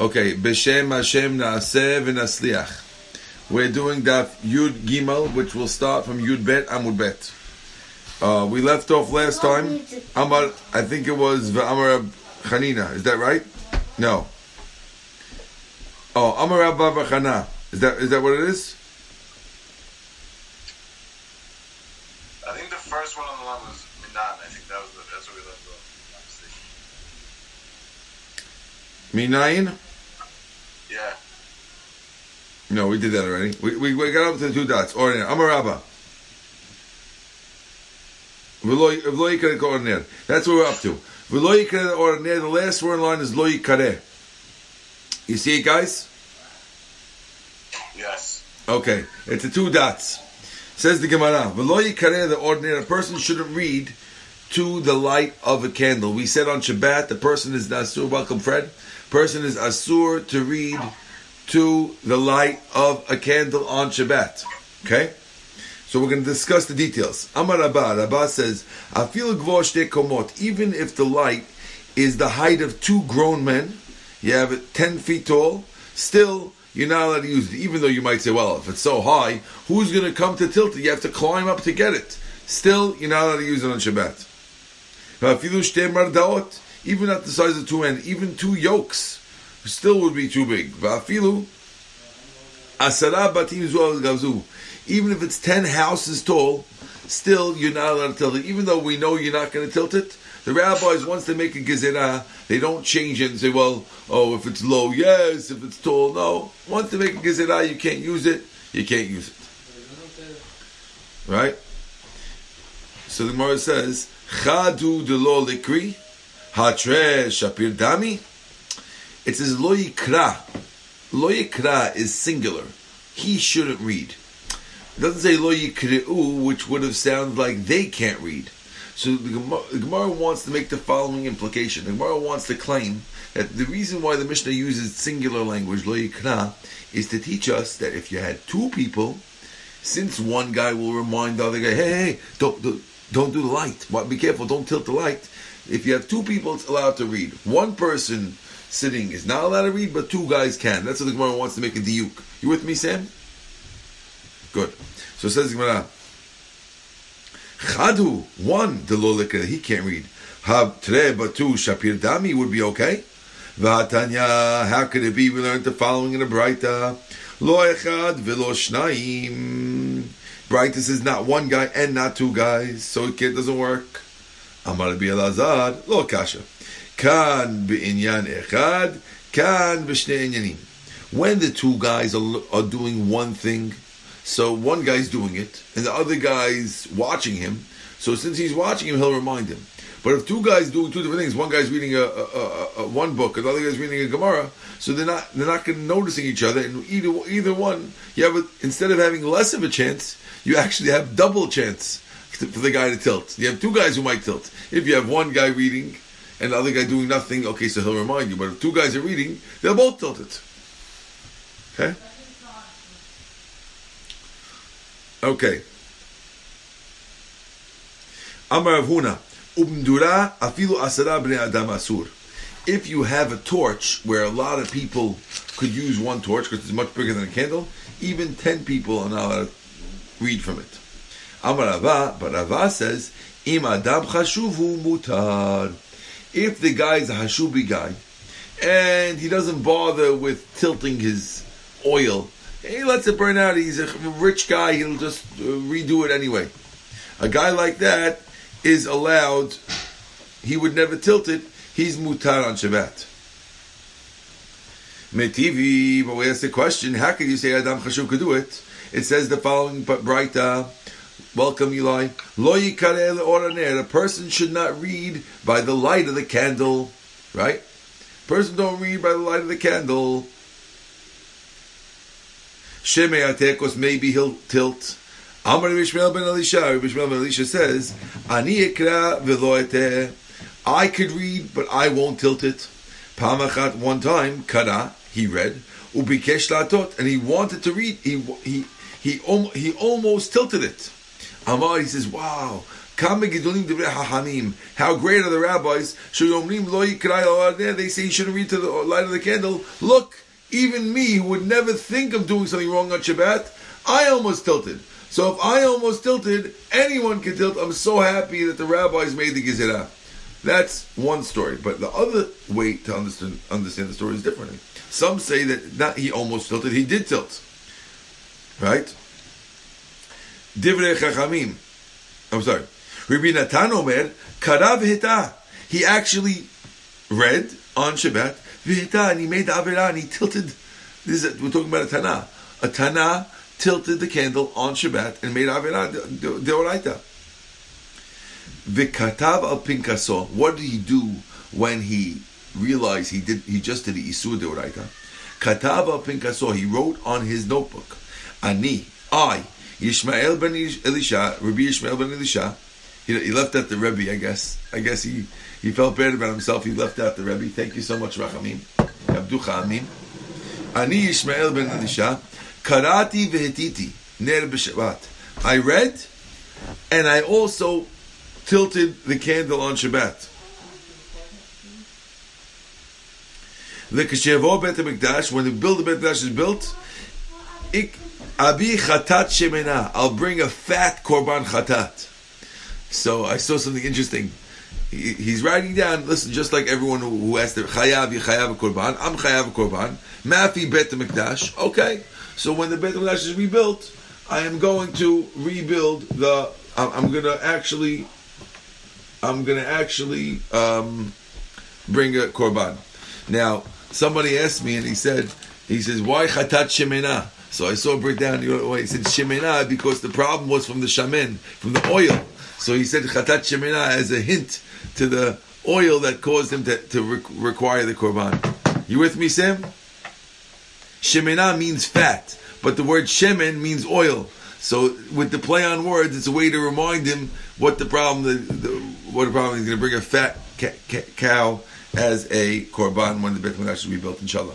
Okay, B'Shem Hashem Naaseh V'Nasliach. We're doing Daf Yud Gimel, which will start from Yud Bet Amud Bet. Uh, we left off last time. Amar, I think it was Amar Chanina. Is that right? No. Oh, Amar Abba Chana. Is that is that what it is? I think the first one on the line was Minan. I think that was the, that's what we left off. Minayin? Yeah. No, we did that already. We, we, we got up to the two dots. Ordinary. Amar Abba. V'lo yikare ordinary. That's what we're up to. V'lo yikare ordinary. The last word in line is lo yikare. You see it, guys? Yes. Okay, it's the two dots. Says the Gemara, "V'lo yikare the ordinary person shouldn't read to the light of a candle." We said on Shabbat the person is asur. Welcome, Fred. Person is asur to read to the light of a candle on Shabbat. Okay, so we're going to discuss the details. Amar Rabba, Rabba says, "Afil gvosh komot." Even if the light is the height of two grown men, you have it ten feet tall. Still, you're not allowed to use it, even though you might say, well, if it's so high, who's going to come to tilt it? You have to climb up to get it. Still, you're not allowed to use it on Shabbat. Even at the size of two ends, even two yokes, still would be too big. Even if it's ten houses tall, still you're not allowed to tilt it. Even though we know you're not going to tilt it, the rabbis, once they make a gezerah, they don't change it and say, well, oh, if it's low, yes, if it's tall, no. Once they make a gezerah, you can't use it, you can't use it. Right? So the Gemara says, Chadu de lo likri, hatre shapir dami. It says lo yikra. Lo yikra is singular. He shouldn't read. It doesn't say lo yikri'u, which would have sounded like they can't read. So the Gemara, the Gemara, wants to make the following implication. The Gemara wants to claim that the reason why the Mishnah uses singular language, lo yikra, is to teach us that if you had two people, since one guy will remind the other guy, hey, hey, don't, don't, don't do the light. Be careful, don't tilt the light. If you have two people, it's allowed to read. One person sitting is not allowed to read, but two guys can. That's what the Gemara wants to make a diuk. You with me, Sam? Good. So it says Gemara, Chadu, one, the lolika, he can't read. Hab tre batu shapir dami would be okay. V'atanya, how could it be? We learned the following in the Braita. Lo echad v'lo shnaim. Braita says not one guy and not two guys, so it doesn't work. When the two guys are, are doing one thing, so one guy's doing it, and the other guy's watching him. So since he's watching him, he'll remind him. But if two guys doing two different things, one guy's reading a, a, a, a one book, and the other guy's reading a Gemara, so they're not they're not noticing each other, and either either one, you have a, instead of having less of a chance, you actually have double chance for the guy to tilt. You have two guys who might tilt. If you have one guy reading and the other guy doing nothing, okay, so he'll remind you. But if two guys are reading, they'll both tilt it. Okay. Okay. Amar Umdura afilu asara adam asur. If you have a torch where a lot of people could use one torch because it's much bigger than a candle, even ten people are not allowed to read from it. Amar Rava, but Rava says, Im adam mutar. If the guy is a hashubi guy, and he doesn't bother with tilting his oil he lets it burn out. He's a rich guy. He'll just uh, redo it anyway. A guy like that is allowed. He would never tilt it. He's mutar on Shabbat. Metivi, but we ask the question: How could you say Adam Chashuv could do it? It says the following, but Braita. Welcome, Eli. Lo yikareh oraner. A person should not read by the light of the candle. Right? Person don't read by the light of the candle. Shemei Atekos, maybe he'll tilt. Amar Bishmael ben Elisha, Bishmael ben Elisha says, Ani ekra v'lo I could read, but I won't tilt it. Pamachat, one time, kara, he read, ubikesh latot, and he wanted to read, he, he, he, he almost tilted it. Amar, he says, wow, How great are the rabbis? They say you shouldn't read to the light of the candle. Look, even me, who would never think of doing something wrong on Shabbat, I almost tilted. So if I almost tilted, anyone can tilt. I'm so happy that the rabbis made the Gezerah. That's one story. But the other way to understand, understand the story is differently. Some say that not he almost tilted, he did tilt. Right? Divrei Chachamim. I'm sorry. Rabbi Natan Omer, Karav Hita. He actually read on Shabbat, Vihita, and he made the Avirah, and he tilted. This is, we're talking about a Tana. A Tana tilted the candle on Shabbat and made Avirah Deoraita. Vikatav al Pinkaso. What did he do when he realized he did? He just did the Isur Deoraita. Katav al Pinkaso. He wrote on his notebook, Ani, I, Yishmael ben Elisha, Rabbi Yishmael ben Elisha. He, he left out the Rebbe, I guess. I guess he, he felt bad about himself. He left out the Rebbe. Thank you so much, Rachamim. Abducha Amin. Ani Yishmael ben Elisha. Karati v'hetiti ner b'Shabbat. I read, and I also tilted the candle on Shabbat. The kashevo bet when the build the bet is built, abi chatat shemena. I'll bring a fat korban chatat. So I saw something interesting. He, he's writing down. Listen, just like everyone who, who asked, "Chayav chayav korban." I'm chayav korban. Mafi bet mikdash. Okay. So when the Beit HaMikdash is rebuilt, I am going to rebuild the. I'm going to actually. I'm going to actually um, bring a korban. Now, somebody asked me, and he said, he says, why chatat shemena? So I saw a breakdown. You know, he said shemena because the problem was from the shamen, from the oil. So he said chatat shemena as a hint to the oil that caused him to, to re- require the korban. You with me, Sam? Shemena means fat, but the word shemen means oil. So with the play on words, it's a way to remind him what the problem, the, the what the problem is going to bring a fat ca- ca- cow as a korban when the Beit Hamikdash will be built, inshallah.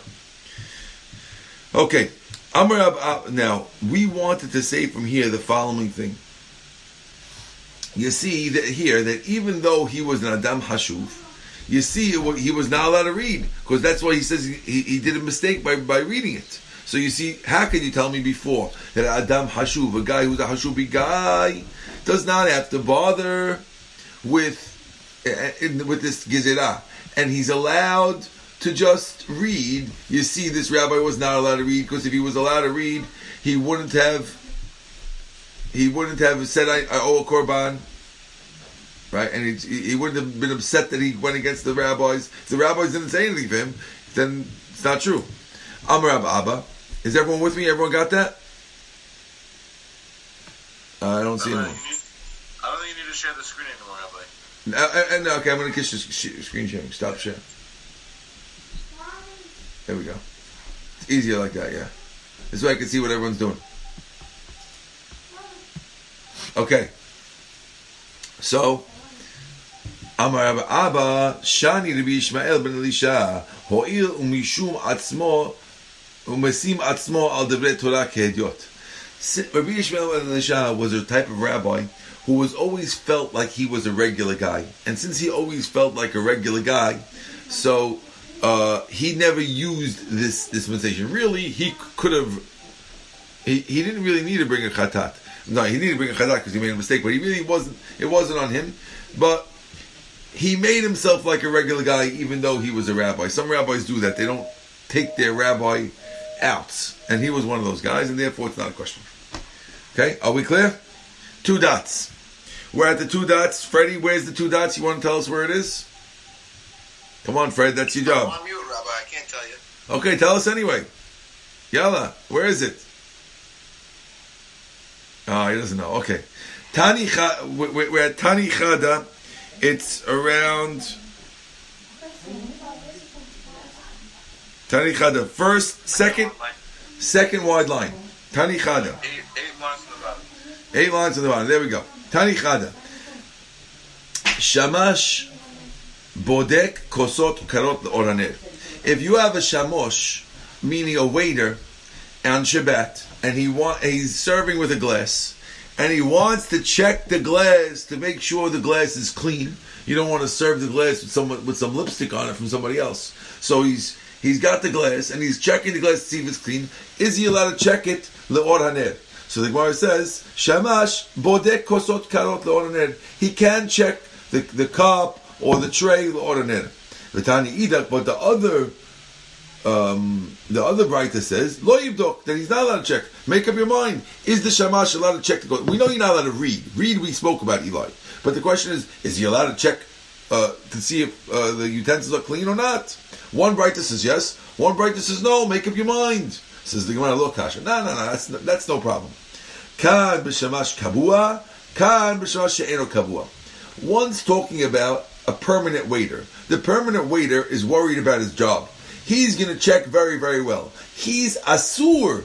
Okay, now we wanted to say from here the following thing. You see that here that even though he was an Adam Hashuv, you see he was not allowed to read because that's why he says he, he did a mistake by, by reading it. So you see, how can you tell me before that Adam Hashuv, a guy who's a Hashubi guy, does not have to bother with uh, with this Gezerah, and he's allowed to just read. You see, this rabbi was not allowed to read because if he was allowed to read, he wouldn't have he wouldn't have said I, I owe a korban right? And he, he wouldn't have been upset that he went against the rabbis. If the rabbis didn't say anything to him, then it's not true. Amar Abba. Is everyone with me? Everyone got that? Uh, I don't see anyone. I don't think you need to share the screen anymore, Rabbi. Uh, uh, uh, okay, I'm going to kiss the screen sharing. Stop sharing. There we go. It's easier like that, yeah. This way I can see what everyone's doing. Okay. So, Amar Abba Shani Rabbi Ishmael ben Elisha Ho'il umishum atzmo umesim atzmo al devre Torah kehediot. Rabbi Ishmael ben Elisha was a type of rabbi who was always felt like he was a regular guy, and since he always felt like a regular guy, so uh, he never used this dispensation. Really, he could have. He, he didn't really need to bring a chatat. No, he needed to bring a chatat because he made a mistake, but he really wasn't. It wasn't on him, but he made himself like a regular guy, even though he was a rabbi. Some rabbis do that; they don't take their rabbi out, and he was one of those guys, and therefore it's not a question. Okay, are we clear? Two dots. We're at the two dots. Freddie, where's the two dots? You want to tell us where it is? Come on, Fred, that's your job. I'm on mute, Rabbi. I can't tell you. Okay, tell us anyway. Yalla, where is it? Oh, he doesn't know. Okay. Tani we're at Tani Chada. It's around Tani Chada. First, second, second wide line. Tani Chada. Eight, eight lines to the bottom. Eight lines the bottom. There we go. Tani Chada. Shamash bodek kosot karot oraner. If you have a shamosh, meaning a waiter, on Shabbat, and he want he's serving with a glass, and he wants to check the glass to make sure the glass is clean. You don't want to serve the glass with some with some lipstick on it from somebody else. So he's he's got the glass and he's checking the glass to see if it's clean. Is he allowed to check it leor haner? So the Gemara says shamash bodek kosot karot leor haner. He can check the the cup or the tray haner. V'tani idak, but the other um, the other writer says lo yibdok that he's not allowed to check. Make up your mind. Is the shamash allowed to check the? We know you're not allowed to read. Read. We spoke about Eli, but the question is: Is he allowed to check uh, to see if uh, the utensils are clean or not? One writer says yes. One writer says no. Make up your mind. Says the Gemara, look, Kasha. No, no, no. That's no, that's no problem. Kan b'shamash kabua. Kan b'shamash she'eno kabua. One's talking about a permanent waiter. The permanent waiter is worried about his job he's going to check very, very well. He's asur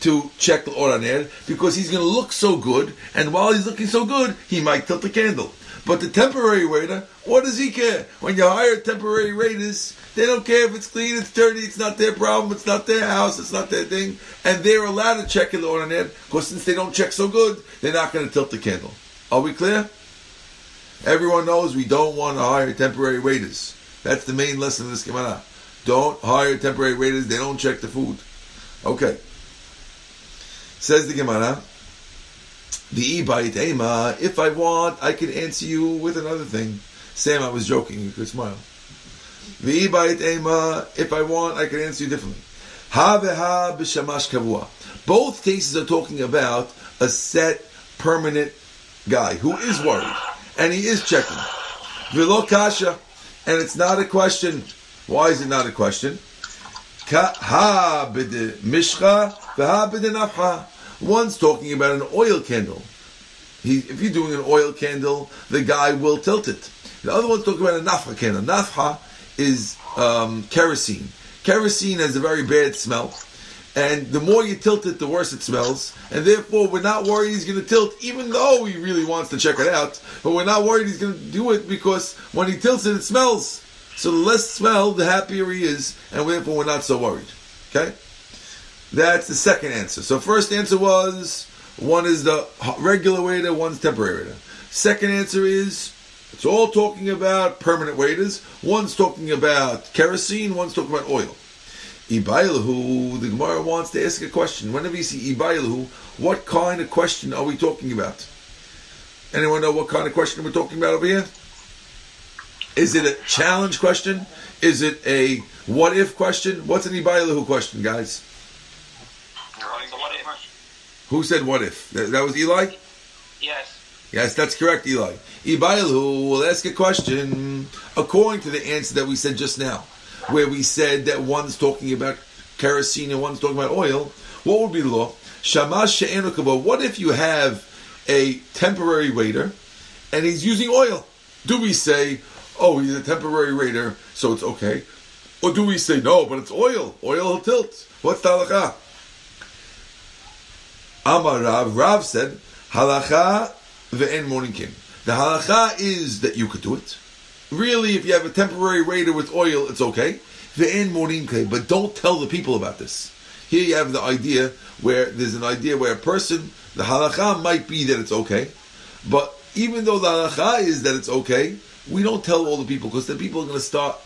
to check the oraner because he's going to look so good, and while he's looking so good, he might tilt the candle. But the temporary waiter, what does he care? When you hire temporary waiters, they don't care if it's clean, it's dirty, it's not their problem, it's not their house, it's not their thing, and they're allowed to check the oraner because since they don't check so good, they're not going to tilt the candle. Are we clear? Everyone knows we don't want to hire temporary waiters. That's the main lesson of this Gemara. Don't hire temporary waiters. They don't check the food. Okay. Says the Gemara. The e-bite ema. If I want, I can answer you with another thing. Sam, I was joking. You could smile. The e-bite ema. If I want, I can answer you differently. Ha b'shamash kavua. Both cases are talking about a set, permanent guy who is worried and he is checking. Vilo kasha, and it's not a question why is it not a question? One's talking about an oil candle. He, if you're doing an oil candle, the guy will tilt it. The other one's talking about a nafha candle. Nafha is um, kerosene. Kerosene has a very bad smell, and the more you tilt it, the worse it smells. And therefore, we're not worried he's going to tilt, even though he really wants to check it out. But we're not worried he's going to do it because when he tilts it, it smells. So the less smell, the happier he is, and therefore we're not so worried. Okay? That's the second answer. So first answer was one is the regular waiter, one's temporary waiter. Second answer is it's all talking about permanent waiters. One's talking about kerosene, one's talking about oil. Ibailahu, the Gemara wants to ask a question. Whenever you see Ibailahu, what kind of question are we talking about? Anyone know what kind of question we're talking about over here? Is it a challenge question? Is it a what if question? What's an Ibailahu question, guys? Who said what if? That, that was Eli? Yes. Yes, that's correct, Eli. Ibailahu will ask a question according to the answer that we said just now, where we said that one's talking about kerosene and one's talking about oil. What would be the law? Shamash she'enukava. What if you have a temporary waiter and he's using oil? Do we say, oh, he's a temporary waiter, so it's okay? Or do we say, no, but it's oil. Oil will tilt. What's the halacha? Amar Rav, Rav said, halacha ve'en moninkin. The halacha is that you could do it. Really, if you have a temporary raider with oil, it's okay. But don't tell the people about this. Here you have the idea where there's an idea where a person, the halacha might be that it's okay, but even though the halacha is that it's okay, we don't tell all the people because the people are going to start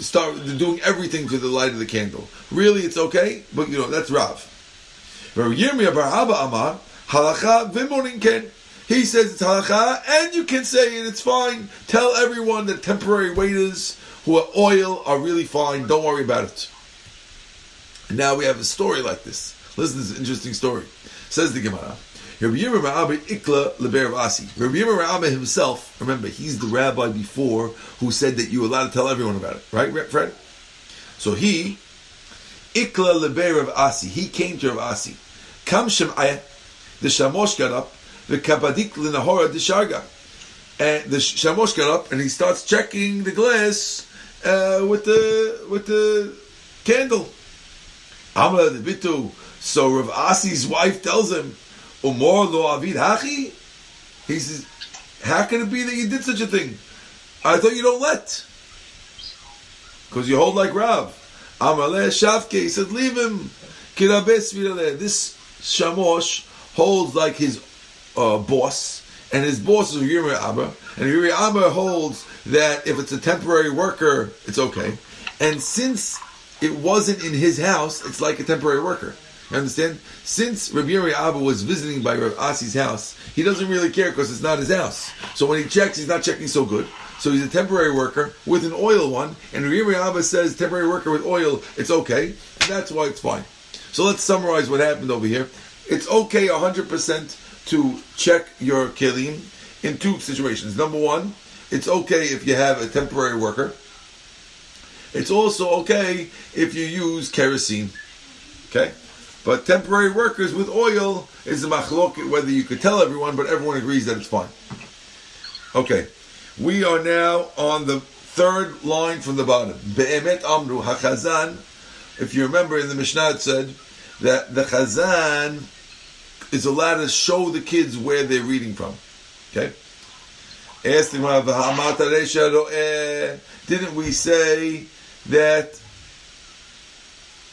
start doing everything to the light of the candle. Really, it's okay, but you know that's Rav. Rav Yirmiyah Bar Abba Amar halacha v'monin ken. He says it's halacha, and you can say it. It's fine. Tell everyone that temporary waiters who are oil are really fine. Don't worry about it. Now we have a story like this. Listen to this interesting story. Says the Gemara. Rabbi Yirmiyah Ikla Leber. Rabbi Yirmiyah himself, remember, he's the rabbi before who said that you were allowed to tell everyone about it, right, Fred? So he, Ikla Leber Asi, he came to Rav Asi. Kam Shem'ayah, the Shamosh got up, the Kabadik Linahora the Sharga. And the Shamosh got up and he starts checking the glass uh, with the with the candle. Amla the Bitu. So Rav Asi's wife tells him, Umor lo avid hachi? He says, how can it be that you did such a thing? I thought you don't let. Because you hold like Rav. Amaleh Shavke, he said, leave him. This Shamosh holds like his uh, boss, and his boss is Yuri Abba, and Yuri Abba holds that if it's a temporary worker, it's okay. And since it wasn't in his house, it's like a temporary worker. You understand? Since Rabbi Abba was visiting by Rav Asi's house, he doesn't really care because it's not his house. So when he checks, he's not checking so good. So he's a temporary worker with an oil one, and Rabbi Abba says temporary worker with oil, it's okay, that's why it's fine. So let's summarize what happened over here. It's okay 100% to check your kelim in two situations. Number one, it's okay if you have a temporary worker. It's also okay if you use kerosene. Okay? But temporary workers with oil is a machlok, whether you could tell everyone, but everyone agrees that it's fine. Okay. We are now on the third line from the bottom. Be'emet amru hachazan. If you remember in the Mishnah it said that the chazan is allowed to show the kids where they're reading from. Okay? Didn't we say that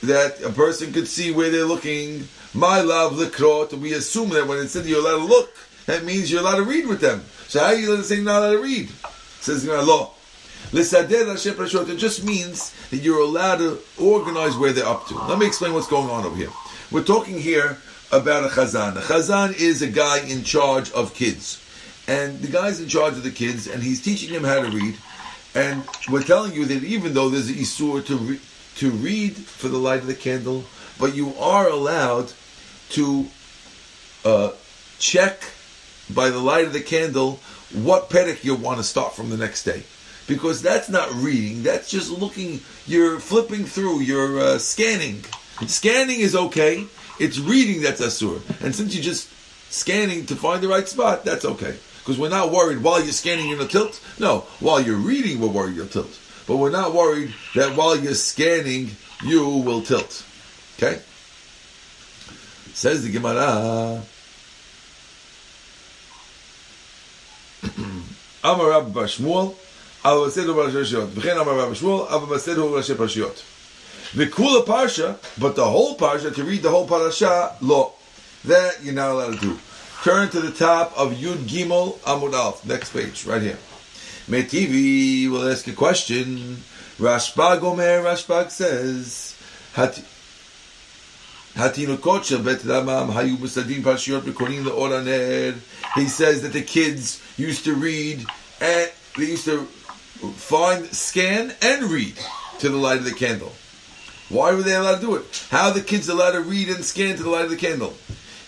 that a person could see where they're looking? My love likrot. We assume that when it said you're allowed to look, that means you're allowed to read with them. So how are you going to say you're not allowed to read? Says the law. It just means that you're allowed to organize where they're up to. Let me explain what's going on over here. We're talking here about a chazan. A chazan is a guy in charge of kids. And the guy's in charge of the kids, and he's teaching them how to read. And we're telling you that even though there's an isur to, re- to read for the light of the candle, but you are allowed to uh, check by the light of the candle what perek you want to start from the next day. Because that's not reading, that's just looking, you're flipping through, you're uh, scanning. Scanning is okay, it's reading that's asur. And since you're just scanning to find the right spot, that's okay. Because we're not worried while you're scanning you're in a tilt. No, while you're reading we're worried you'll tilt. But we're not worried that while you're scanning you will tilt. Okay? Says the Gemara. Amar Rabba Shmuel, Avased Hu Rashi Parashiyot. V'chen Amar Rabba Shmuel, Avased Hu Rashi the kula parsha, but the whole parsha, to read the whole parasha, lo. That you're not allowed to do. Turn to the top of Yud Gimel amud aleph Next page, right here. Metivi will ask a question. Rashbag Omer, Rashbag says, Hati, He says that the kids used to read and they used to find, scan and read to the light of the candle. Why were they allowed to do it? How are the kids allowed to read and scan to the light of the candle?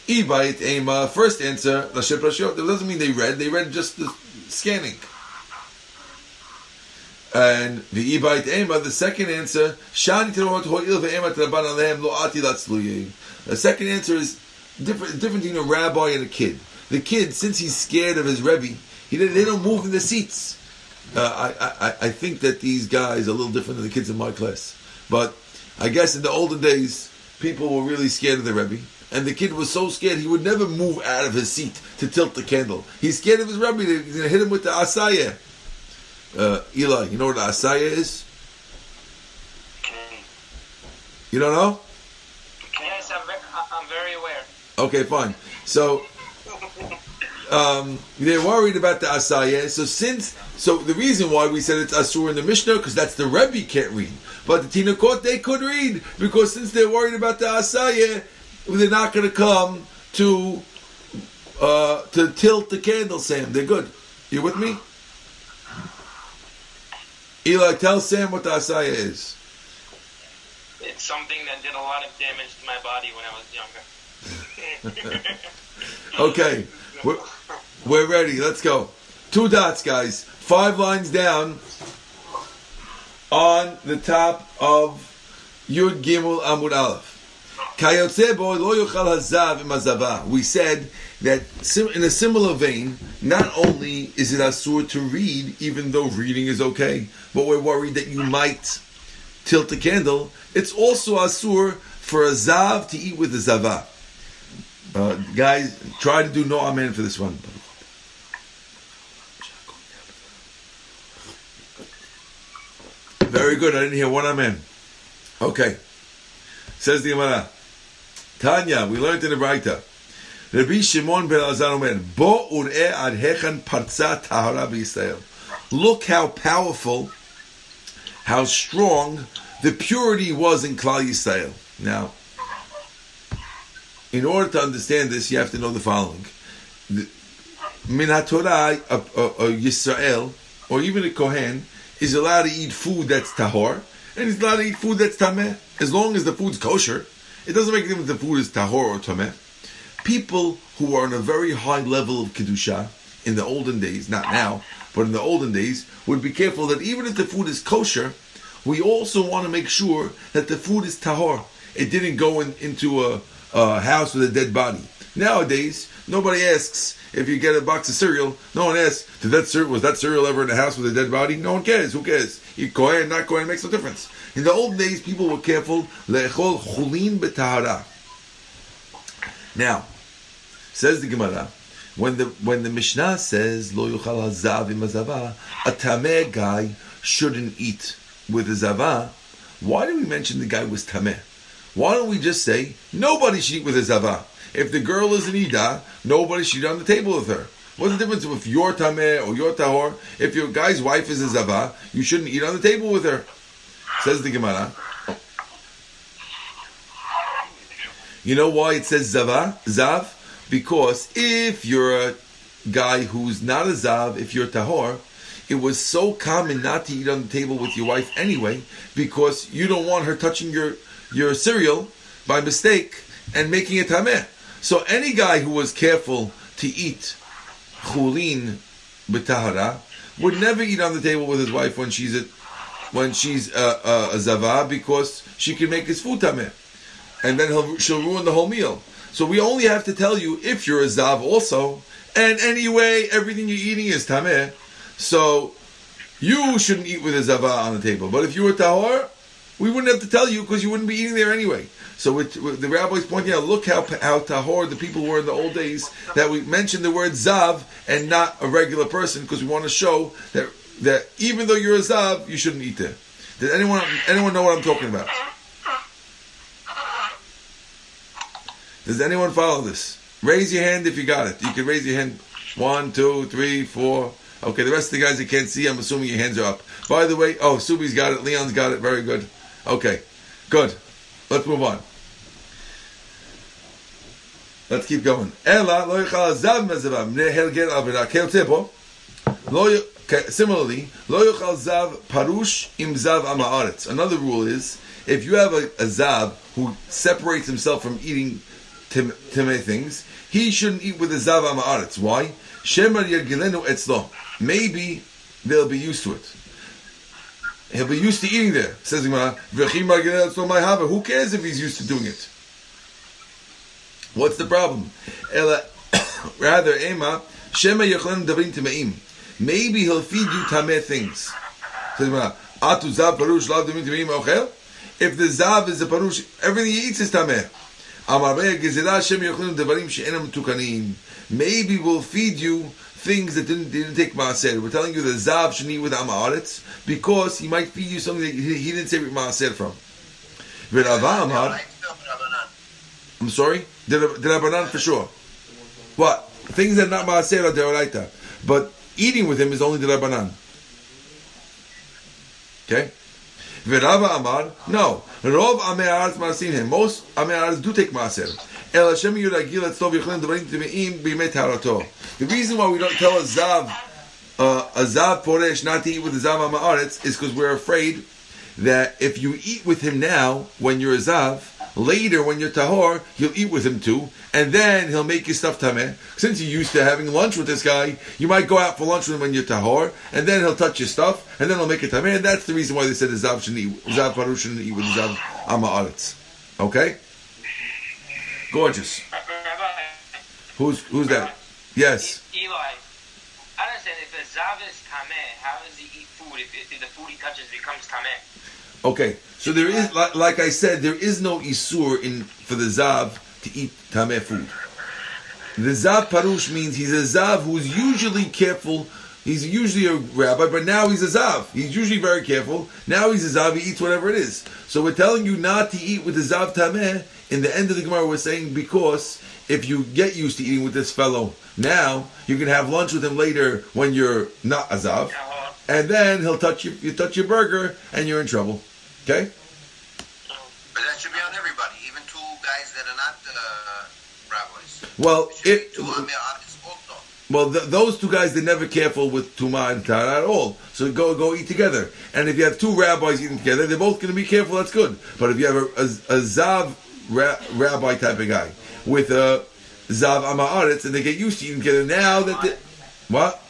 Ibait Ema, first answer, Lashem Prashiyot. That doesn't mean they read, they read just the scanning. And the Ibait Ema, the second answer, Shani The second answer is different, different between a rabbi and a kid. The kid, since he's scared of his Rebbe, he, they don't move in the seats. Uh, I, I, I think that these guys are a little different than the kids in my class. But I guess in the olden days, people were really scared of the Rebbe. And the kid was so scared he would never move out of his seat to tilt the candle. He's scared of his Rebbe. He's going to hit him with the asaya. Uh, Eli, you know what the asaya is? You don't know? Yes, I'm, very, I'm very aware. Okay, fine. So um, they're worried about the asaya. So since so the reason why we said it's asur in the Mishnah because that's the Rebbe can't read, but the Tinakot they could read because since they're worried about the asaya, they're not going to come to uh, to tilt the candle. Sam, they're good. You with me? Eli, tell Sam what the asaya is. It's something that did a lot of damage to my body when I was younger. okay, we're, we're ready. Let's go. Two dots, guys. Five lines down on the top of Yud Gimel Amud Aleph. We said that in a similar vein, not only is it asur to read, even though reading is okay, but we're worried that you might tilt the candle. It's also asur for a zav to eat with a zava. Uh, guys, try to do no amen for this one. Very good. I didn't hear one amen. Okay. Says the Gemara. Tanya, we learned in the Braita. Rabbi Shimon ben Elazar omer, Bo ad hechan parza tahara b'Yisrael. Look how powerful, how strong the purity was in Klal Yisrael. Now, in order to understand this, you have to know the following. Min HaTorah, a Yisrael, or even a Kohen, is allowed to eat food that's tahor, and he's allowed to eat food that's tameh, as long as the food's kosher. It doesn't make a difference if the food is tahor or tameh. People who are on a very high level of kedusha in the olden days, not now, but in the olden days, would be careful that even if the food is kosher, we also want to make sure that the food is tahor. It didn't go in, into a, a house with a dead body. Nowadays, nobody asks if you get a box of cereal. No one asks, Did that cereal, was that cereal ever in a house with a dead body? No one cares. Who cares? You Kohen, not Kohen, makes no difference. In the old days, people were careful. Chulin. Now, says the Gemara, when the when the Mishnah says lo yuchal hazav im hazava, a tameh guy shouldn't eat with a zava. Why do we mention the guy was tameh? Why don't we just say nobody should eat with a zava? If the girl is an ida, nobody should eat on the table with her. What's the difference if you're tameh or you're tahor? If your guy's wife is a zava, you shouldn't eat on the table with her. Says the Gemara. You know why it says zava, zav? Because if you're a guy who's not a zav, if you're tahor, it was so common not to eat on the table with your wife anyway, because you don't want her touching your your cereal by mistake and making it tameh. So any guy who was careful to eat chulin b'tahara would never eat on the table with his wife when she's a when she's a, a, a zava because she can make his food tameh, and then he'll, she'll ruin the whole meal. So we only have to tell you if you're a zav also, and anyway everything you're eating is tameh, so you shouldn't eat with a zava on the table. But if you were tahor, we wouldn't have to tell you because you wouldn't be eating there anyway. So the rabbi's pointing out, look how how tahor the people were in the old days that we mentioned the word zav and not a regular person because we want to show that that even though you're a zav, you shouldn't eat there. Did anyone anyone know what I'm talking about? Does anyone follow this? Raise your hand if you got it. You can raise your hand. One, two, three, four. Okay, the rest of the guys that can't see, I'm assuming your hands are up. By the way, oh, Subi's got it. Leon's got it. Very good. Okay, good. Let's move on. Let's keep going. Ela lo yichal zav mezavam nehel ger avera kel tebo. Lo y- okay, Similarly, lo zav parush im zav amaaretz. Another rule is if you have a, a zav who separates himself from eating timei things, he shouldn't eat with a zav amaaretz. Why? Shemar yergilenu etzlo. Maybe they'll be used to it. He'll be used to eating there. Says Gemara. Who cares if he's used to doing it? What's the problem? Ela, rather, Ema, Shema Yechlan Davin Timeim. Maybe he'll feed you tameh things. Atu Zav Parush Lav Davin Timeim Ochel? If the Zav is a Parush, everything he eats is tameh. Amar Be'er Gezerah Shem Yechlan Davarim She'enam Tukanim. Maybe we'll feed you things that didn't, didn't take maaser. We're telling you the Zav should eat with Amaretz because he might feed you something that he, didn't say maaser from. I'm sorry? Rabbanan for sure? What? Things that are not maaser are deoraita. But eating with him is only Rabbanan. Okay? V'Rava Amar, no. Rov Amei Haaretz maasin him. Most Amei Haaretz do take maaser. The reason why we don't tell a Zav, uh, a Zav Poresh not to eat with the Zav Amaaretz is because we're afraid that if you eat with him now, when you're a Zav, later when you're Tahor, you'll eat with him too, and then he'll make you stuff Tameh. Since you're used to having lunch with this guy, you might go out for lunch with him when you're Tahor, and then he'll touch your stuff, and then he'll make it Tameh, and that's the reason why they said the Zav shouldn't eat, Zav Parush shouldn't eat with the Zav Amaaretz. Okay? Gorgeous. Who's who's that? Yes. Eli, I don't understand if a zav is tameh, how does he eat food if, if the food he touches becomes tameh? Okay, so there is, like, like I said, there is no isur in for the zav to eat tameh food. The zav parush means he's a zav who's usually careful. He's usually a rabbi, but now he's a zav. He's usually very careful. Now he's a zav. He eats whatever it is. So we're telling you not to eat with the zav tameh. In the end of the Gemara, we're saying because if you get used to eating with this fellow now, you can have lunch with him later when you're not a Uh-huh. and then he'll touch you. You touch your burger, and you're in trouble. Okay. But that should be on everybody, even two guys that are not uh, rabbis. Well, It it. two also. Well, th- those two guys, they're never careful with tuma and tara at all. So go go eat together. And if you have two rabbis eating together, they're both going to be careful. That's good. But if you have a, a, a zav ra- rabbi type of guy with a zav amaretz, and they get used to eating together now that they, what?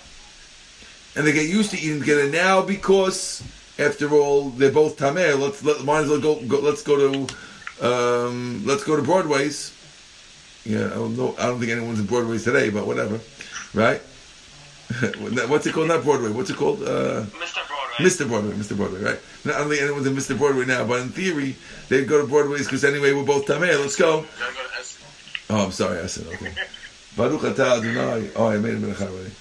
And they get used to eating together now because, after all, they're both tameh. Let's let might as well go, go. Let's go to um, let's go to Broadway's. Yeah, I don't know. I don't think anyone's in Broadway's today, but whatever, right? What's it called? Not Broadway. What's it called? Uh, Mr. Broadway. Mr. Broadway. Mr. Broadway, right? No, I don't think anyone's in Mr. Broadway now, but in theory, they'd go to Broadway's because anyway, we're both tameh. Let's go. Oh, I'm sorry, I said okay. Baruch atah Adonai. Oh, I made a already.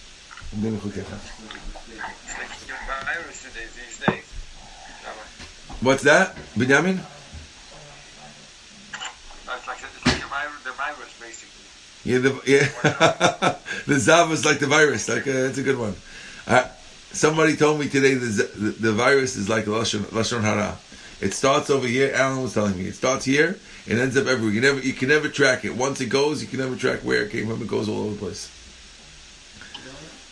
I'm doing a chukecha. It's like your virus today, these days. What's that, Benjamin? It's like, it's like virus, the virus, basically. Yeah, the yeah, the zav is like the virus. Like uh, it's a good one. Uh, somebody told me today the, the the virus is like lashon lashon hara. It starts over here. Alan was telling me it starts here. It ends up everywhere. You never you can never track it. Once it goes, you can never track where it came from. It goes all over the place.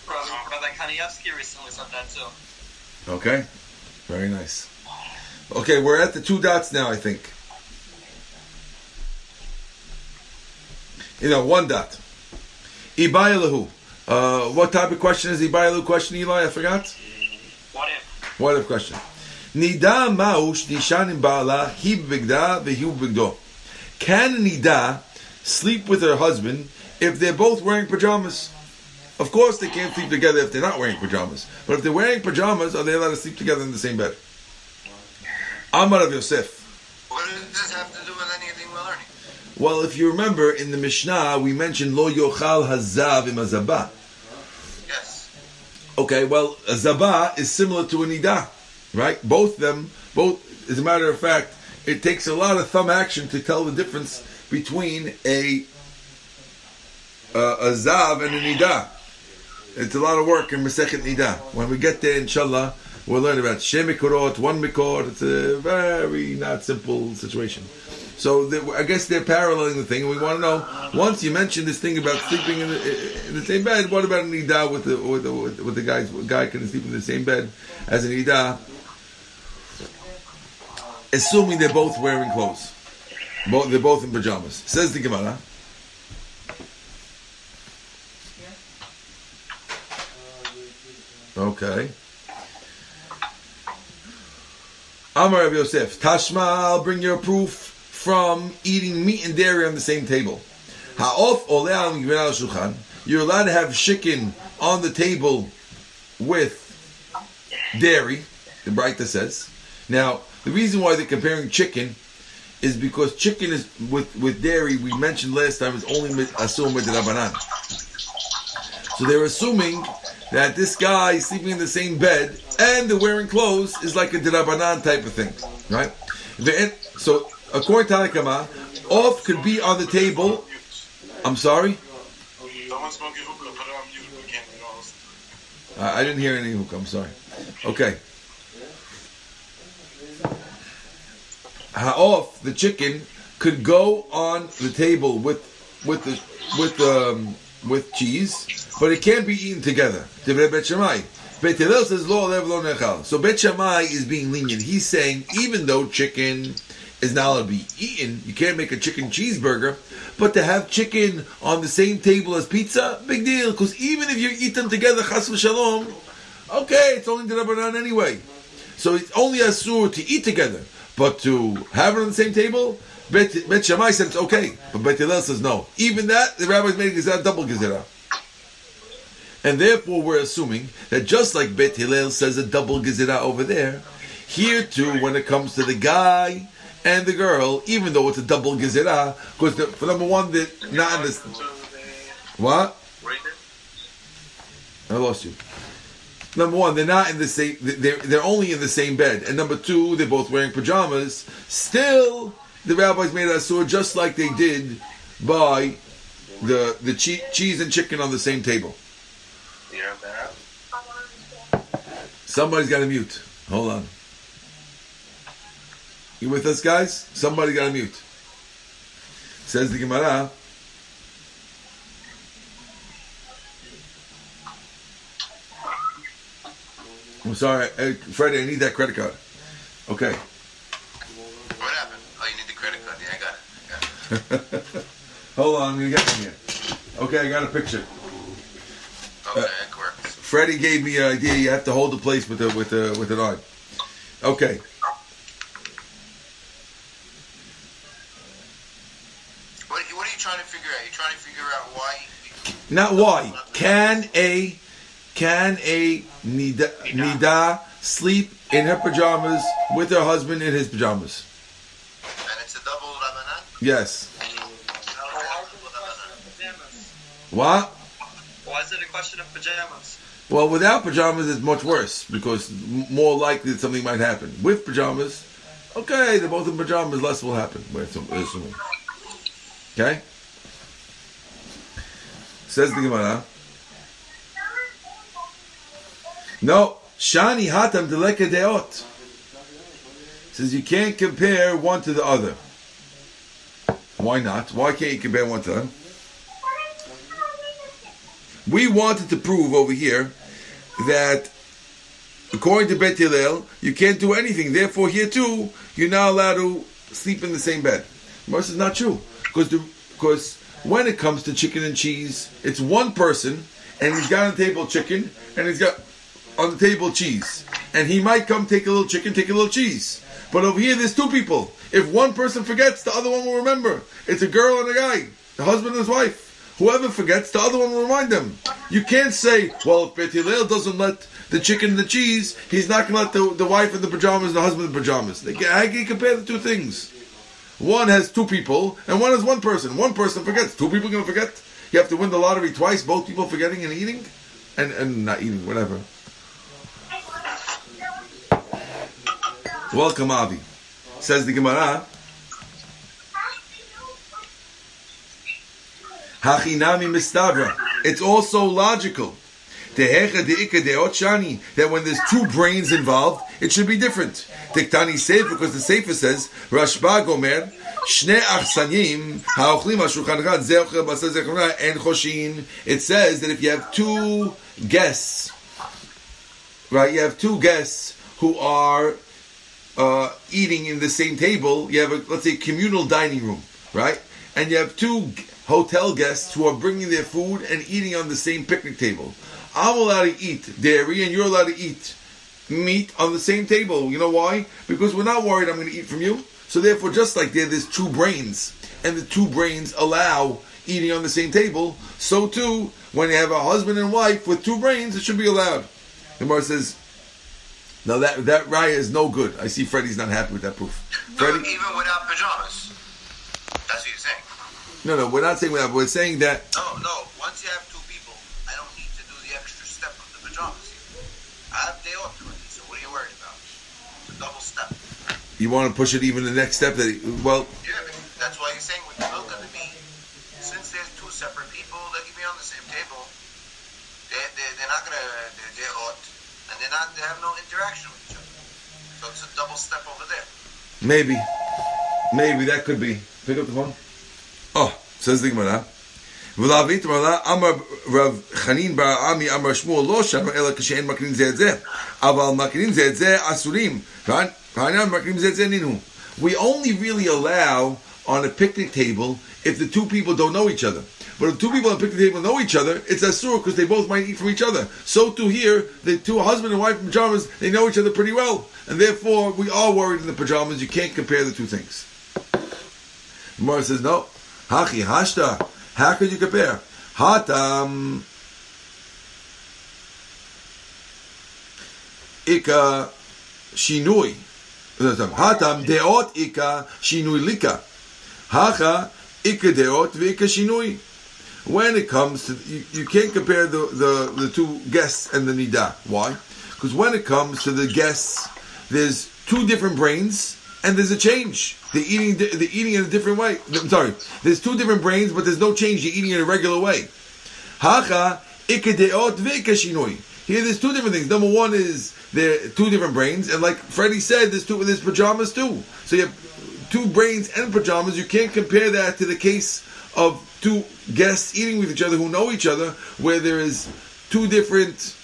Brother, Brother Kanievsky recently said that too. Okay, very nice. Okay, we're at the two dots now. I think. You know, one dot. Ibayalahu. Uh, what type of question is Ibayalahu question, Eli? I forgot. What if? What if question? Nida maush nishanim ba'ala hi bigda bigdo. Can Nida sleep with her husband if they're both wearing pajamas? Of course, they can't sleep together if they're not wearing pajamas. But if they're wearing pajamas, are they allowed to sleep together in the same bed? Amar of Yosef. What does this have to do with anything we're learning? Well, if you remember in the Mishnah, we mentioned lo yochal hazav im hazabah. Yes. Okay, well, a zabah is similar to a nida, right? Both them, both. As a matter of fact, it takes a lot of thumb action to tell the difference between a uh, a zav and a nida. It's a lot of work in Masechet Nida. When we get there, inshallah, we'll learn about Shem Mikorot, one Mikorot. It's a very not simple situation. So the, I guess they're paralleling the thing, and we want to know. Once you mentioned this thing about sleeping in the, in the same bed, what about an ida with the with the, with the guys? Guy can sleep in the same bed as an ida, assuming they're both wearing clothes. Both they're both in pajamas. Says the Gemara. Okay. Amar Rav Yosef, Tashma, I'll bring your proof from eating meat and dairy on the same table. Ha'of ole al shulchan. You're allowed to have chicken on the table with dairy, the Breita says. Now, the reason why they're comparing chicken is because chicken is with, with dairy, we mentioned last time, is only assumed with the Rabbanan. So they're assuming that this guy is sleeping in the same bed and they're wearing clothes is like a Dirabanan type of thing, right? The- So according to Hanakama, off could be on the table. I'm sorry, Someone smoking hookah, put it on mute. We can't, we don't listen. I didn't hear any hook. I'm sorry. Okay. Off the chicken could go on the table with with the with um with cheese, but it can't be eaten together. Bet says lo lo nechal. So Bet Shammai is being lenient. He's saying even though chicken is not allowed to be eaten, you can't make a chicken cheeseburger, but to have chicken on the same table as pizza, big deal. Because even if you eat them together, chas v'shalom, okay, it's only the rabbanan anyway. So it's only asur to eat together, but to have it on the same table, Bet, Bet Shammai said it's okay, but Bet Hillel says no. Even that, the rabbis made a double gezerah. And therefore, we're assuming that just like Bet Hillel says a double gezerah over there, here too, when it comes to the guy and the girl, even though it's a double gezerah, because for number one, they're not in this. What? I lost you. Number one, they're not in the same. They're they're only in the same bed, and number two, they're both wearing pajamas. Still, the rabbis made it asur just like they did by the the che- cheese and chicken on the same table. You heard that? Somebody's got to mute. Hold on. You with us, guys? Somebody got to mute. Says the Gemara. I'm sorry, Freddie. I need that credit card. Okay. What happened? Oh, you need the credit card. Yeah, I got it. I got it. Hold on, I'm gonna get them here. Okay, I got a picture. Okay, uh, works. Freddie gave me an idea. You have to hold the place with the with the with an arm. Okay. What, what are you trying to figure out? You're trying to figure out why. Not why. Can a can a nida, nida sleep in her pajamas with her husband in his pajamas? And it's a double rabanan? Yes. Why is it a question of pajamas? What? Why is it a question of pajamas? Well, without pajamas, it's much worse because more likely that something might happen. With pajamas, okay, they're both in pajamas, less will happen. We're assum- we're assuming. Okay? Says the Gemara. No, Shani Hatam Deleka Deot. Says you can't compare one to the other. Why not? Why can't you compare one to? We wanted to prove over here that according to Bet Hillel, you can't do anything. Therefore, here too, you're not allowed to sleep in the same bed. Most is not true because because when it comes to chicken and cheese, it's one person and he's got on the table chicken and he's got on the table cheese, and he might come take a little chicken, take a little cheese. But over here, there's two people. If one person forgets, the other one will remember. It's a girl and a guy, the husband and his wife. Whoever forgets, the other one will remind them. You can't say, well, if Bet Hillel doesn't let the chicken and the cheese, he's not going to let the, the wife in the pajamas and the husband in the pajamas. They, can- compare the two things? One has two people, and one has one person. One person forgets. Two people going to forget? You have to win the lottery twice, both people forgetting and eating? And, and not eating, whatever. Welcome, Avi. Says the Gemara. Hachinami mistavra. It's also logical. That when there's two brains involved, it should be different. Tiktani sefer because the sefer says Rashbag omer shne achsanyim haochlim hashulchan echad ze ochel basar ze chumra en choshin. It says that if you have two guests, right? You have two guests who are uh, eating in the same table. You have a let's say communal dining room, right? And you have two hotel guests who are bringing their food and eating on the same picnic table. I'm allowed to eat dairy, and you're allowed to eat meat on the same table. You know why? Because we're not worried I'm going to eat from you. So therefore, just like there, there's two brains, and the two brains allow eating on the same table. So too, when you have a husband and wife with two brains, it should be allowed. The Gemara says, "Now that that raya is no good." I see Freddie's not happy with that proof. No, Freddie, even without pajamas. That's what you're saying. no, no, we're not saying that. We're saying that No, no. Once you have two people, I don't need to do the extra step of the pajamas. I have day off already, so what are you worried about? It's a double step. you want to push it even the next step. That well, Yeah, but that's why you're saying with the milk and the meat, since there's two separate people, they can be on the same table. They they they're not gonna they're, they're out, and they're not they have no interaction with each other. So it's a double step over there. maybe, maybe that could be. Pick up the phone. Oh, says the Gemara. ולהביא את מרלה, אמר רב חנין בר עמי, אמר שמואל לא שם, אלא כשאין מקרין זה את זה. אבל מקרין זה את זה אסורים. והעניין מקרין זה את זה נינו. We only really allow on a picnic table if the two people don't know each other. but if two people on a picnic table know each other, it's asur because they both might eat from each other. So too here, the two husband and wife in pajamas, they know each other pretty well. And therefore, we are worried in the pajamas. You can't compare the two things. Gemara says, no. Hachi hashta. How could you compare? Hatam. Ika shinui. Hatam deot ika shinui lika. Hacha ika deot v'ika shinui. When it comes to, you, you can't compare the, the, the two guests and the nida. Why? Because when it comes to the guests, there's two different brains and there's a change. They're eating, they're eating in a different way. I'm sorry. There's two different brains, but there's no change. You're eating in a regular way. Hacha ikadeot ve'ikashinoi. Here, there's two different things. Number one is there two different brains, and like Freddie said, there's two there's pajamas too. So you have two brains and pajamas. You can't compare that to the case of two guests eating with each other who know each other, where there is two different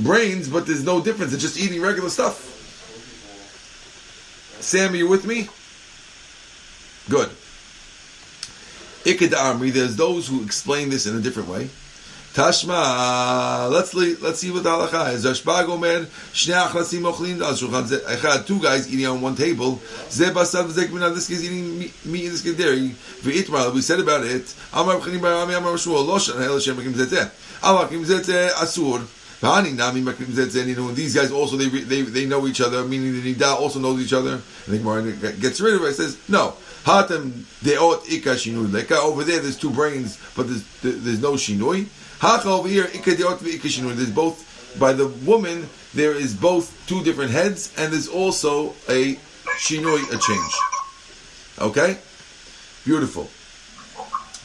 brains, but there's no difference. It's just eating regular stuff. Sam, are you with me? Good. Ikad Amri, there's those who explain this in a different way. Tashma, let's le- let's see what the halacha is. Rashbag omer, shnei achlasim ochlin al shulchan two guys eating on one table. Ze minah, this guy's eating meat, and this guy's dairy. V'itmar, we said about it. Amar b'chanim bar ami amar shmuel, lo zetzeh. Amar asur. Nami these guys also, they, they, they know each other, meaning the Nida also knows each other. I think Gemara gets rid of it, says, no. Hatem deot. Over there, there's two brains, but there's, there's no shinui. Hacha over here. There's both, by the woman, there is both two different heads, and there's also a shinui, a change. Okay? Beautiful.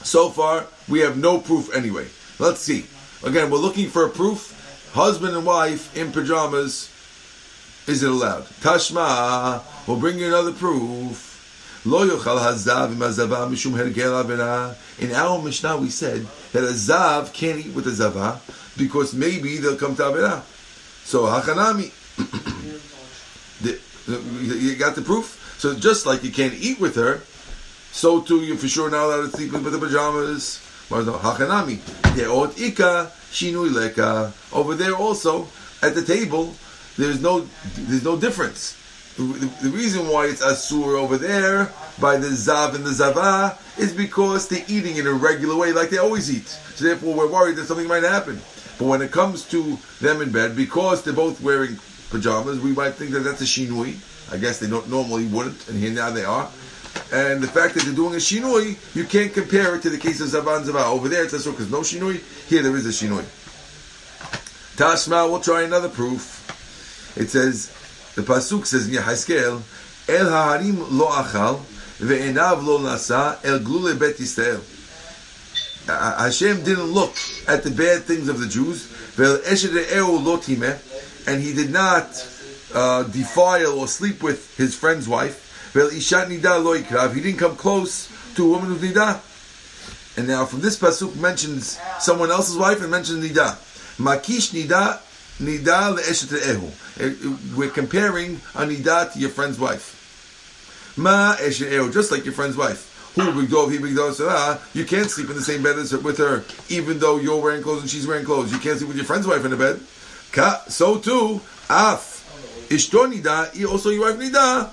So far, we have no proof anyway. Let's see. Again, we're looking for a proof. Husband and wife in pajamas, is it allowed? Tashma, we'll bring you another proof. Lo yochal hazav mishum hergel avera. In our Mishnah, we said that a zav can't eat with a zava because maybe they'll come to avera. So hachanami, you got the proof. So just like you can't eat with her, so too you're for sure not allowed to sleep with the pajamas. Hachanami, deot ika shinui leka. Over there also at the table, there's no there's no difference. The, the reason why it's asur over there by the zav and the zava is because they're eating in a regular way, like they always eat. So therefore, we're worried that something might happen. But when it comes to them in bed, because they're both wearing pajamas, we might think that that's a shinui. I guess they don't normally wouldn't, and here now they are. And the fact that they're doing a shinui, you can't compare it to the case of Zavan Zava. Over there it's asur because no shinui. Here there is a shinui. Tashma, we'll try another proof. It says, the pasuk says in Yeheskel, El haharim lo achal, ve'enav lo nasa, el glule bet Yisrael. Hashem didn't look at the bad things of the Jews, and he did not uh, defile or sleep with his friend's wife. He didn't come close to a woman who's nida. And now from this pasuk mentions someone else's wife and mentions nida. Makish nida nida le'eshet. Uh, We're comparing a nida to your friend's wife. Ma eshet re'ehu, just like your friend's wife. Ah, you can't sleep in the same bed as her, with her, even though you're wearing clothes and she's wearing clothes. You can't sleep with your friend's wife in the bed. So too, af ishto nida, also your wife nida.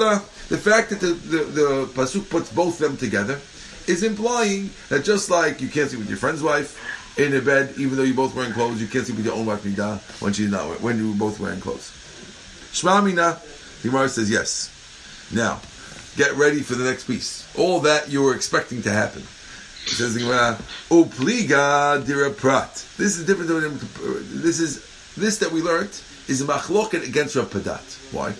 Ah, the fact that the, the, the pasuk puts both them together is implying that just like you can't sleep with your friend's wife in a bed, even though you're both wearing clothes, you can't sleep with your own wife nida when she's not when you're both wearing clothes. Shma mina, the Gemara says yes. Now, get ready for the next piece. All that you were expecting to happen. It says the Gemara, "Upliga dira prat." This is different than this is this that we learned is machloket against Rav Padat. Why?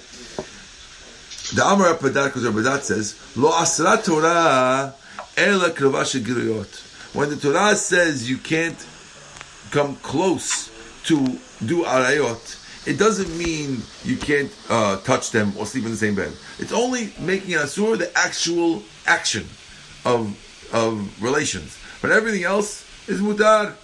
The Amar Rav Padat, because Rav Padat says, "Lo asra Torah ela kravash giriyot." When the Torah says you can't come close to do arayot, it doesn't mean you can't uh, touch them or sleep in the same bed. It's only making asur the actual action of of relations, but everything else is mutar.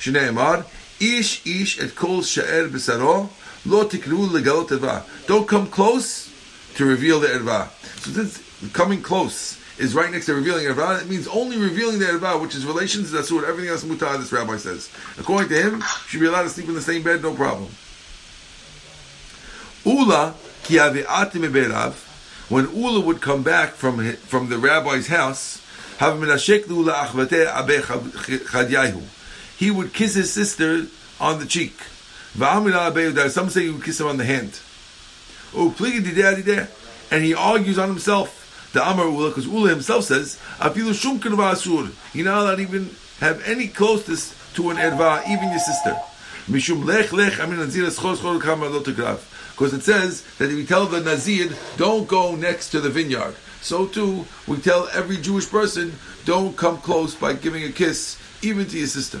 Shneimar ish ish et kol she'er b'saro lo tikru legalot. Don't come close to reveal the erva. So this coming close is right next to revealing erva. It means only revealing the erva, which is relations that's what Everything else is mutar. This rabbi says. According to him, should be allowed to sleep in the same bed, no problem. Ula ki. When Ula would come back from from the rabbi's house. He would kiss his sister on the cheek. Some say he would kiss him on the hand. Oh, Dideh. And he argues on himself. The Amar Ula, because Ula himself says, Afilu shumkin va'asur. You're not allowed even have any closeness to an erva, even your sister. Mishum lech lech amin nazir eschol schol kama lo tegrav. Because it says that if we tell the Nazir, don't go next to the vineyard. So too, we tell every Jewish person, don't come close by giving a kiss, even to your sister.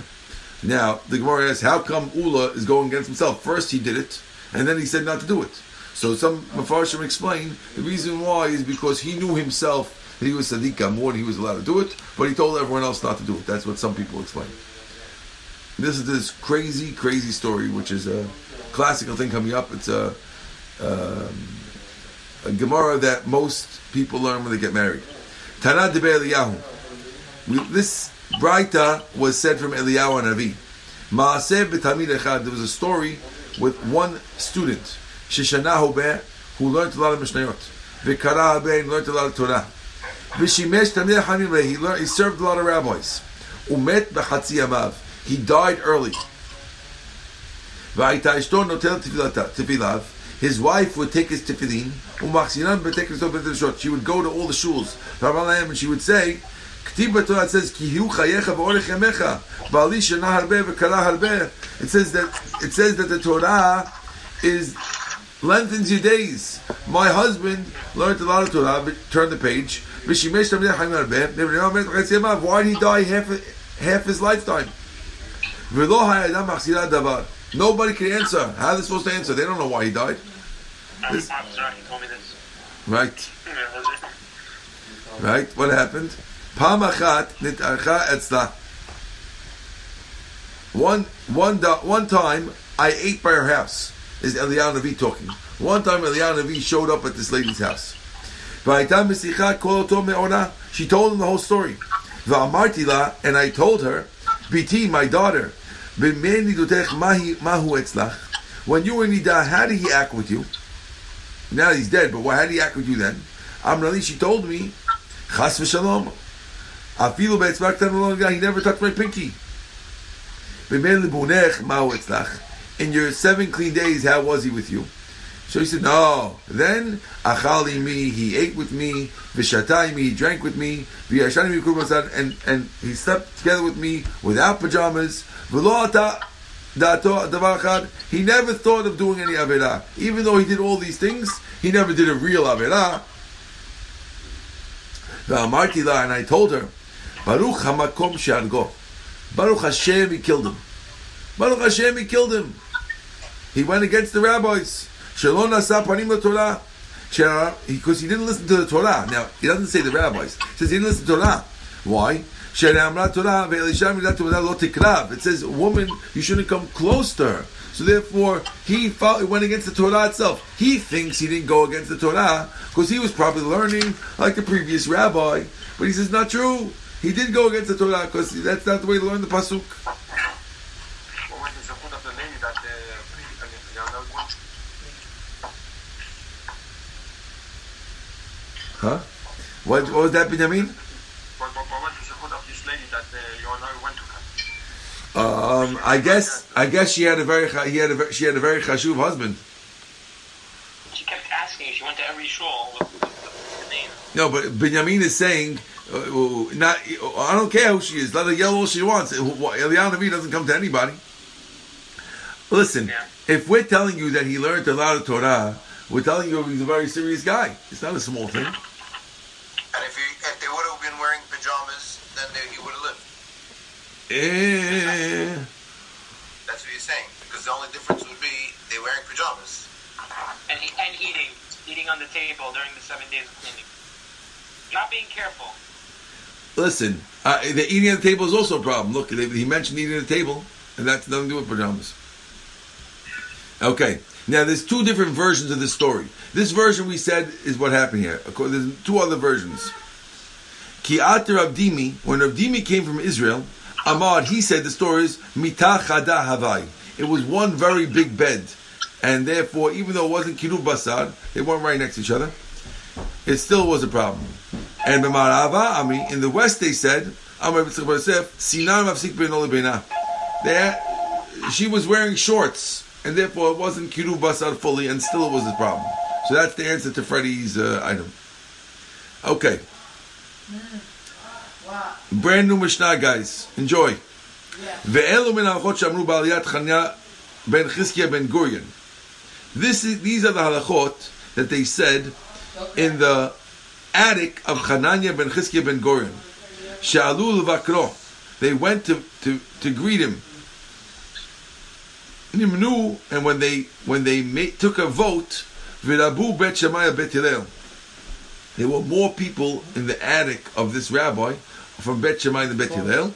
Now, the Gemara asks, how come Ula is going against himself? First he did it, and then he said not to do it. So some Mepharshim explain the reason why is because he knew himself that he was Sadiq Gamor and he was allowed to do it, but he told everyone else not to do it. That's what some people explain. This is this crazy, crazy story, which is a classical thing coming up. It's a, um, a Gemara that most people learn when they get married. Tana de Eliyahu. This Braita was said from Eliyahu and. Maaseh b'tamid echad. There was a story with one student, Shishanahu Beh, who learned a lot of Mishnayot. V'kara Beh, learned a lot of Torah. V'shimesh tamid echad he he served a lot of rabbis. Umet b'chatzi amav. He died early. V'ayta ishto notel tefilav. His wife would take his tefillin, umachsinan b'tekes to b'teshot. She would go to all the shuls, and she would say, K'tiv b'Torah it says, Ki hiu chayecha v'orech yamecha, v'ali shana harbe v'kala. It says that it says that the Torah is lengthens your days. My husband learned a lot of Torah. But turn the page. V'shimesh tamid chaim harbe. Why did he die half half his lifetime? V'lo hayadam machsira davar. Nobody can answer. How are they supposed to answer? They don't know why he died. I'm, I'm sorry, he told me this. Right. Yeah, was it? Right? What happened? Pam achat nit'archa etzla. One, one, one time, I ate by her house. Is Eliyahu Navi talking? One time, Eliyahu Navi showed up at this lady's house. She told him the whole story. And I told her, Biti, my daughter. When you were Nida, how did he act with you? Now he's dead, but why, how did he act with you then? Amrali, she told me, Chas v'shalom. Afilu tanulon he never touched my pinky. Etzlach. In your seven clean days, how was he with you? So he said, no. Then, achali me, he ate with me, v'shatai me, he drank with me, v'yashani me and and he slept together with me without pajamas. He never thought of doing any averah. Even though he did all these things, he never did a real averah. And I told her, Baruch hamakom she'argo. Baruch Hashem, he killed him. Baruch Hashem, he killed him. He went against the rabbis. Shalom nasa panim Torah. Because uh, he didn't listen to the Torah. Now, he doesn't say the rabbis. He says he didn't listen to Torah. Why? It says, woman, you shouldn't come close to her. So therefore, he fought, he went against the Torah itself. He thinks he didn't go against the Torah because he was probably learning like the previous rabbi. But he says, not true. He did go against the Torah because that's not the way to learn the pasuk. What was the zechut of the lady that uh, you know, went Huh? What, what was that, Benjamin? What, what, what was the zechut of this lady that uh, you know went to her? Um, I guess I guess she had a very cha- he had a she had a very chashuv husband. She kept asking. She went to every shul with, with, with the name. No, but Benjamin is saying, uh, uh, not I don't care who she is. Let her yell all she wants. Eliyahu Navi doesn't come to anybody. Listen, Yeah. if we're telling you that he learned a lot of Torah, we're telling you he's a very serious guy. It's not a small thing. And if, they would have been wearing pajamas, then they, he would have lived. Eh, That's what you're saying. Because the only difference would be they wearing pajamas. And, and eating. Eating on the table during the seven days of cleaning. Not being careful. listen, uh, the eating at the table is also a problem. Look, he mentioned eating at the table, and that's nothing to do with pajamas. Okay, now there's two different versions of this story. This version we said is what happened here. There's two other versions. Ki'at Rabdimi, when Rabdimi came from Israel, Ahmad, he said the story is Mitah Havai. It was one very big bed, and therefore, even though it wasn't Kirub Basar, they weren't right next to each other, it still was a problem. And B'marava, I mean, in the west they said, Amar Sinan Mafsik Ben. There, she was wearing shorts, and therefore it wasn't Kirub Basar fully, and still it was a problem. So that's the answer to Freddie's uh, item. Okay. Brand new Mishnah, guys. Enjoy. Ve'elu ben ben This is, these are the halachot that they said in the attic of Hanania ben Chizkiah ben Gorion. They went to, to, to greet him. And when they when they made, took a vote, bet Shemaya bet there were more people in the attic of this rabbi from Bet Shammai than Bet Hillel,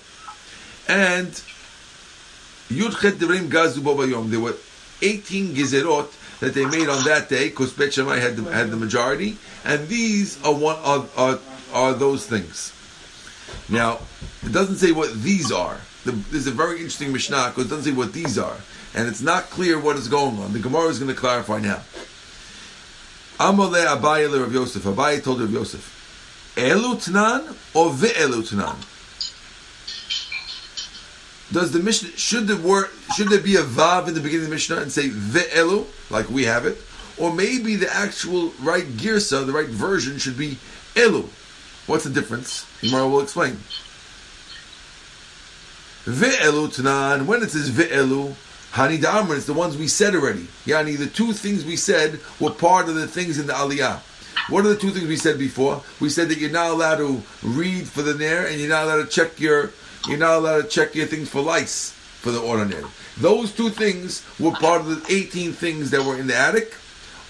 and Yudchet Devarim Gazu Bo Bayom. There were 18 gezerot that they made on that day because Bet Shammai had the, had the majority, and these are one are, are are those things. Now, it doesn't say what these are. The, there's a very interesting Mishnah because it doesn't say what these are, and it's not clear what is going on. The Gemara is going to clarify now. Amale Abaye Rav Yosef. Abaye told Rav Yosef, Elu Tnan or Ve'elu Tnan? Does the Mishnah should the word should there be a vav in the beginning of the Mishnah and say Ve'elu like we have it, or maybe the actual right girsa, the right version should be Elu? What's the difference? Gemara will explain. Ve'elu Tnan. When it says Ve'elu, Hani Damar, it's the ones we said already. Yani, the two things we said were part of the things in the Aliyah. What are the two things we said before? We said that you're not allowed to read for the Nair and you're not allowed to check your you're not allowed to check your things for lice for the ordinary. Those two things were part of the 18 things that were in the attic,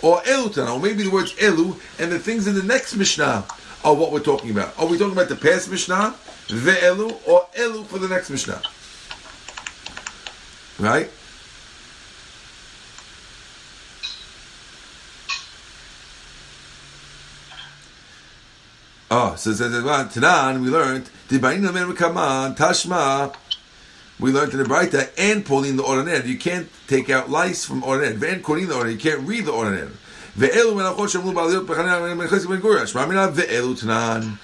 or Elutan, or maybe the words Elu, and the things in the next Mishnah are what we're talking about. Are we talking about the past Mishnah, Ve'elu, or Elu for the next Mishnah? Right? Oh, so Tanan, we learned Tashma. We learned in the Braita and pulling the ordinary. You can't take out lice from ordinary. And quoting the ordinary. You can't read the tanan.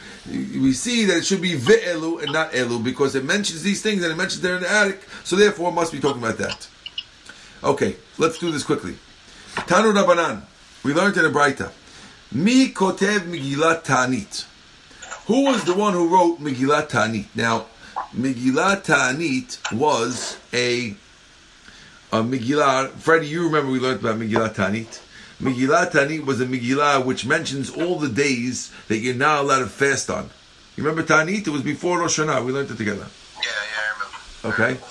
We see that it should be ve'elu and not elu because it mentions these things and it mentions they're in the attic. So therefore, it must be talking about that. Okay, let's do this quickly. Tanu Rabbanan. We learned in the Braita. Mi kotev Megillat Tanit. Who was the one who wrote Megillat Tanit? Now, Megillat Tanit was a, a Megillah. Freddie, you remember we learned about Megillat Tanit. Megillat Tanit was a Megillah which mentions all the days that you're not allowed to fast on. You remember Tanit? It was before Rosh Hashanah. We learned it together. Yeah, yeah, I remember. Okay?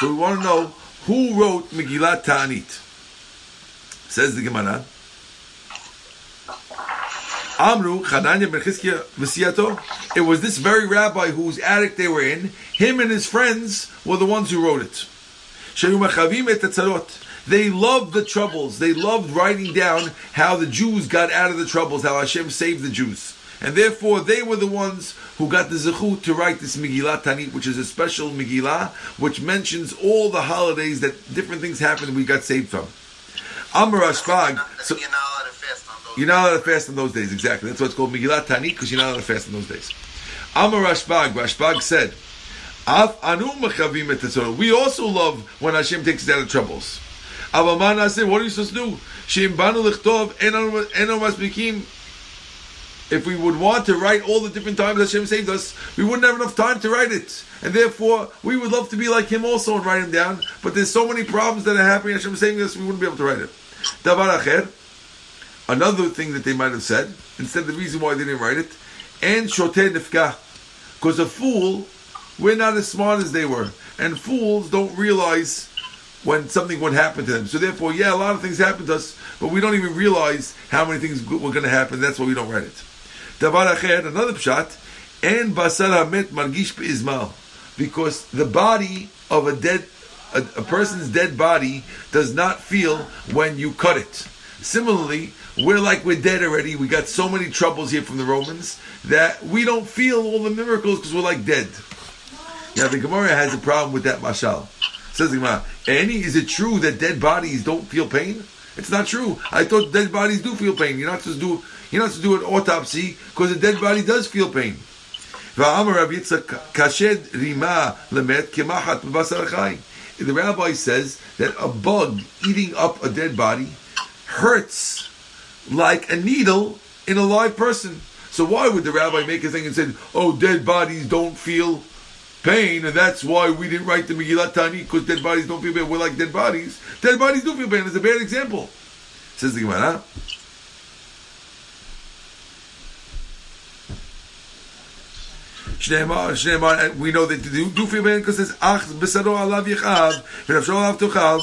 So we want to know who wrote Megillat Tanit. Says the Gemara. Amru Chananya ben Chizkiah V'siyato. It was this very rabbi whose attic they were in. Him and his friends were the ones who wrote it. They loved the troubles. They loved writing down how the Jews got out of the troubles, how Hashem saved the Jews. And therefore, they were the ones who got the zechut to write this Megillah Tanit, which is a special Megillah, which mentions all the holidays that different things happened we got saved from. Amar Ashbag. So, you're not allowed to fast in those days, exactly. That's why it's called Megillat Tanit, because you're not allowed to fast in those days. Amar Rashbag, Rashbag said, Af. We also love when Hashem takes us out of troubles. Avaman said, what are you supposed to do? Shem banu lichtov eno masbikim. If we would want to write all the different times Hashem saved us, we wouldn't have enough time to write it. And therefore, we would love to be like Him also and write him down. But there's so many problems that are happening, Hashem saving us, we wouldn't be able to write it. Davar acher, Another thing that they might have said, instead the reason why they didn't write it, and shoteh nifka. Because a fool, we're not as smart as they were. And fools don't realize when something would happen to them. So therefore, yeah, a lot of things happen to us, but we don't even realize how many things were going to happen. That's why we don't write it. Davar another pshat, and basar hamet margish be'izmal. Because the body of a dead, a, a person's dead body does not feel when you cut it. Similarly, we're like we're dead already. We got so many troubles here from the Romans that we don't feel all the miracles because we're like dead. Now the Gemara has a problem with that mashal. Says the Gemara, Annie, is it true that dead bodies don't feel pain? It's not true. I thought dead bodies do feel pain. You're not supposed to do you're not to do an autopsy because a dead body does feel pain. The rabbi says that a bug eating up a dead body hurts like a needle in a live person. So why would the rabbi make a thing and say, "Oh, dead bodies don't feel pain, and that's why we didn't write the Megillat Tani because dead bodies don't feel pain. We're like dead bodies. Dead bodies do feel pain. It's a bad example. Says the Gemara. We know that do feel Ben because it's Ach Besaro Alav Yechav, V'Nafsho Alav Tuchal,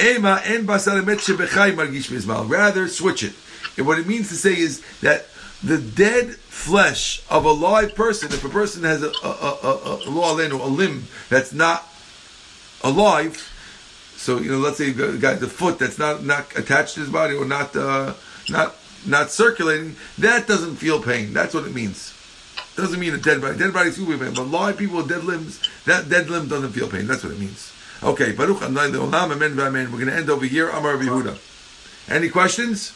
Ema En Basar Emet Shebechai Margish Mizmal. Rather, switch it. And what it means to say is that the dead flesh of a live person, if a person has a, a, a, a, a, limb that's not alive, so you know, let's say the guy the foot that's not not attached to his body or not uh, not not circulating, that doesn't feel pain. That's what it means. Doesn't mean a dead body. Dead will be pain, but live people with dead limbs, that dead limb doesn't feel pain. That's what it means. Okay, Baruch Adonai Leolam, Amen, Amen. We're going to end over here. Amar Yehuda. Any questions?